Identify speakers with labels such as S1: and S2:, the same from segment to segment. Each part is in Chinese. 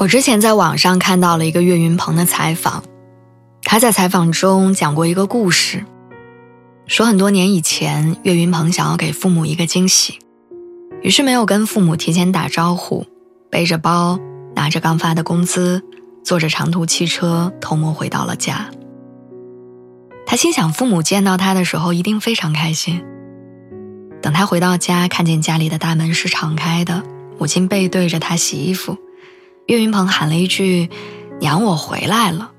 S1: 我之前在网上看到了一个岳云鹏的采访，他在采访中讲过一个故事，说很多年以前，岳云鹏想要给父母一个惊喜，于是没有跟父母提前打招呼，背着包，拿着刚发的工资，坐着长途汽车偷摸回到了家。他心想，父母见到他的时候一定非常开心。等他回到家，看见家里的大门是敞开的，母亲背对着他洗衣服。岳云鹏喊了一句：“娘，我回来了。”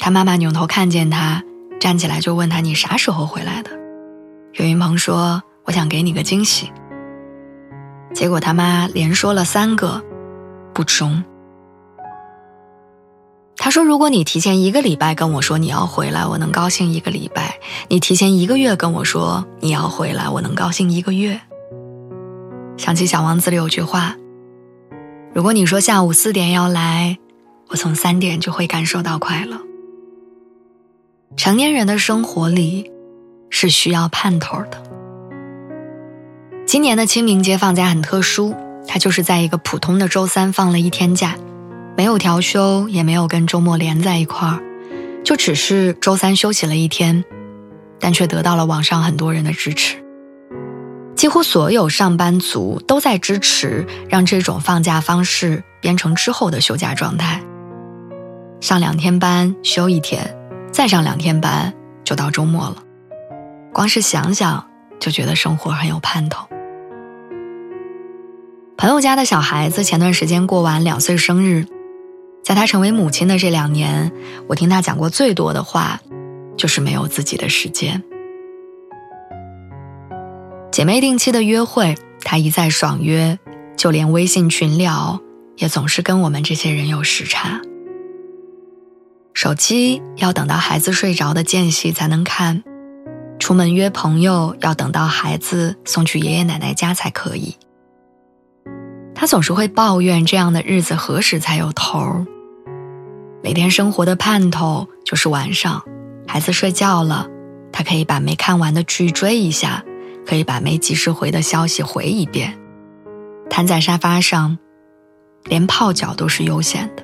S1: 他妈妈扭头看见他，站起来就问他：“你啥时候回来的？”岳云鹏说：“我想给你个惊喜。”结果他妈连说了三个“不中”。他说：“如果你提前一个礼拜跟我说你要回来，我能高兴一个礼拜；你提前一个月跟我说你要回来，我能高兴一个月。”想起《小王子》里有句话。如果你说下午四点要来，我从三点就会感受到快乐。成年人的生活里是需要盼头的。今年的清明节放假很特殊，它就是在一个普通的周三放了一天假，没有调休，也没有跟周末连在一块儿，就只是周三休息了一天，但却得到了网上很多人的支持。几乎所有上班族都在支持让这种放假方式变成之后的休假状态。上两天班休一天，再上两天班就到周末了。光是想想就觉得生活很有盼头。朋友家的小孩子前段时间过完两岁生日，在他成为母亲的这两年，我听他讲过最多的话，就是没有自己的时间。姐妹定期的约会，她一再爽约，就连微信群聊也总是跟我们这些人有时差。手机要等到孩子睡着的间隙才能看，出门约朋友要等到孩子送去爷爷奶奶家才可以。他总是会抱怨这样的日子何时才有头儿每天生活的盼头就是晚上，孩子睡觉了，他可以把没看完的剧追一下。可以把没及时回的消息回一遍，瘫在沙发上，连泡脚都是悠闲的。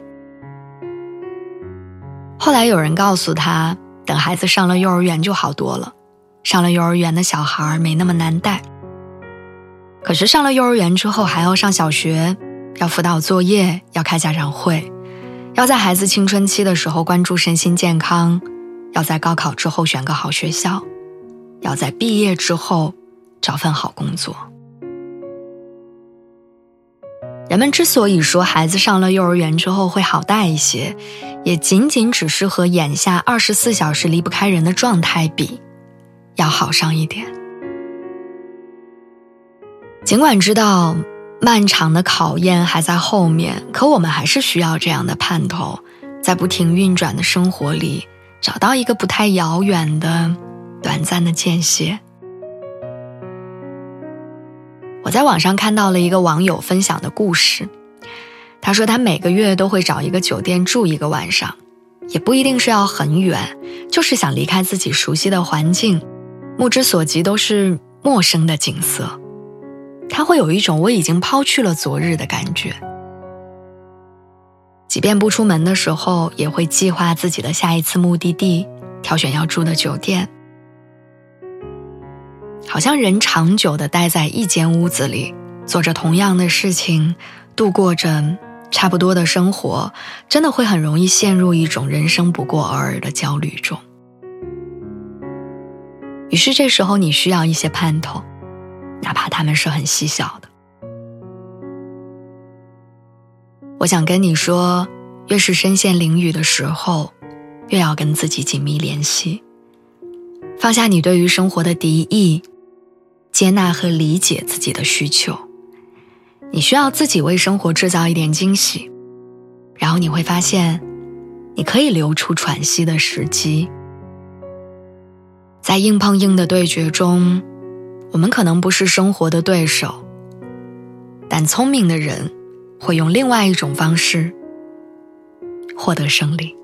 S1: 后来有人告诉他，等孩子上了幼儿园就好多了，上了幼儿园的小孩没那么难带。可是上了幼儿园之后还要上小学，要辅导作业，要开家长会，要在孩子青春期的时候关注身心健康，要在高考之后选个好学校，要在毕业之后。找份好工作。人们之所以说孩子上了幼儿园之后会好带一些，也仅仅只是和眼下二十四小时离不开人的状态比，要好上一点。尽管知道漫长的考验还在后面，可我们还是需要这样的盼头，在不停运转的生活里，找到一个不太遥远的、短暂的间歇。我在网上看到了一个网友分享的故事，他说他每个月都会找一个酒店住一个晚上，也不一定是要很远，就是想离开自己熟悉的环境，目之所及都是陌生的景色，他会有一种我已经抛去了昨日的感觉。即便不出门的时候，也会计划自己的下一次目的地，挑选要住的酒店。好像人长久的待在一间屋子里，做着同样的事情，度过着差不多的生活，真的会很容易陷入一种人生不过尔尔的焦虑中。于是这时候你需要一些盼头，哪怕他们是很细小的。我想跟你说，越是身陷囹圄的时候，越要跟自己紧密联系，放下你对于生活的敌意。接纳和理解自己的需求，你需要自己为生活制造一点惊喜，然后你会发现，你可以留出喘息的时机。在硬碰硬的对决中，我们可能不是生活的对手，但聪明的人会用另外一种方式获得胜利。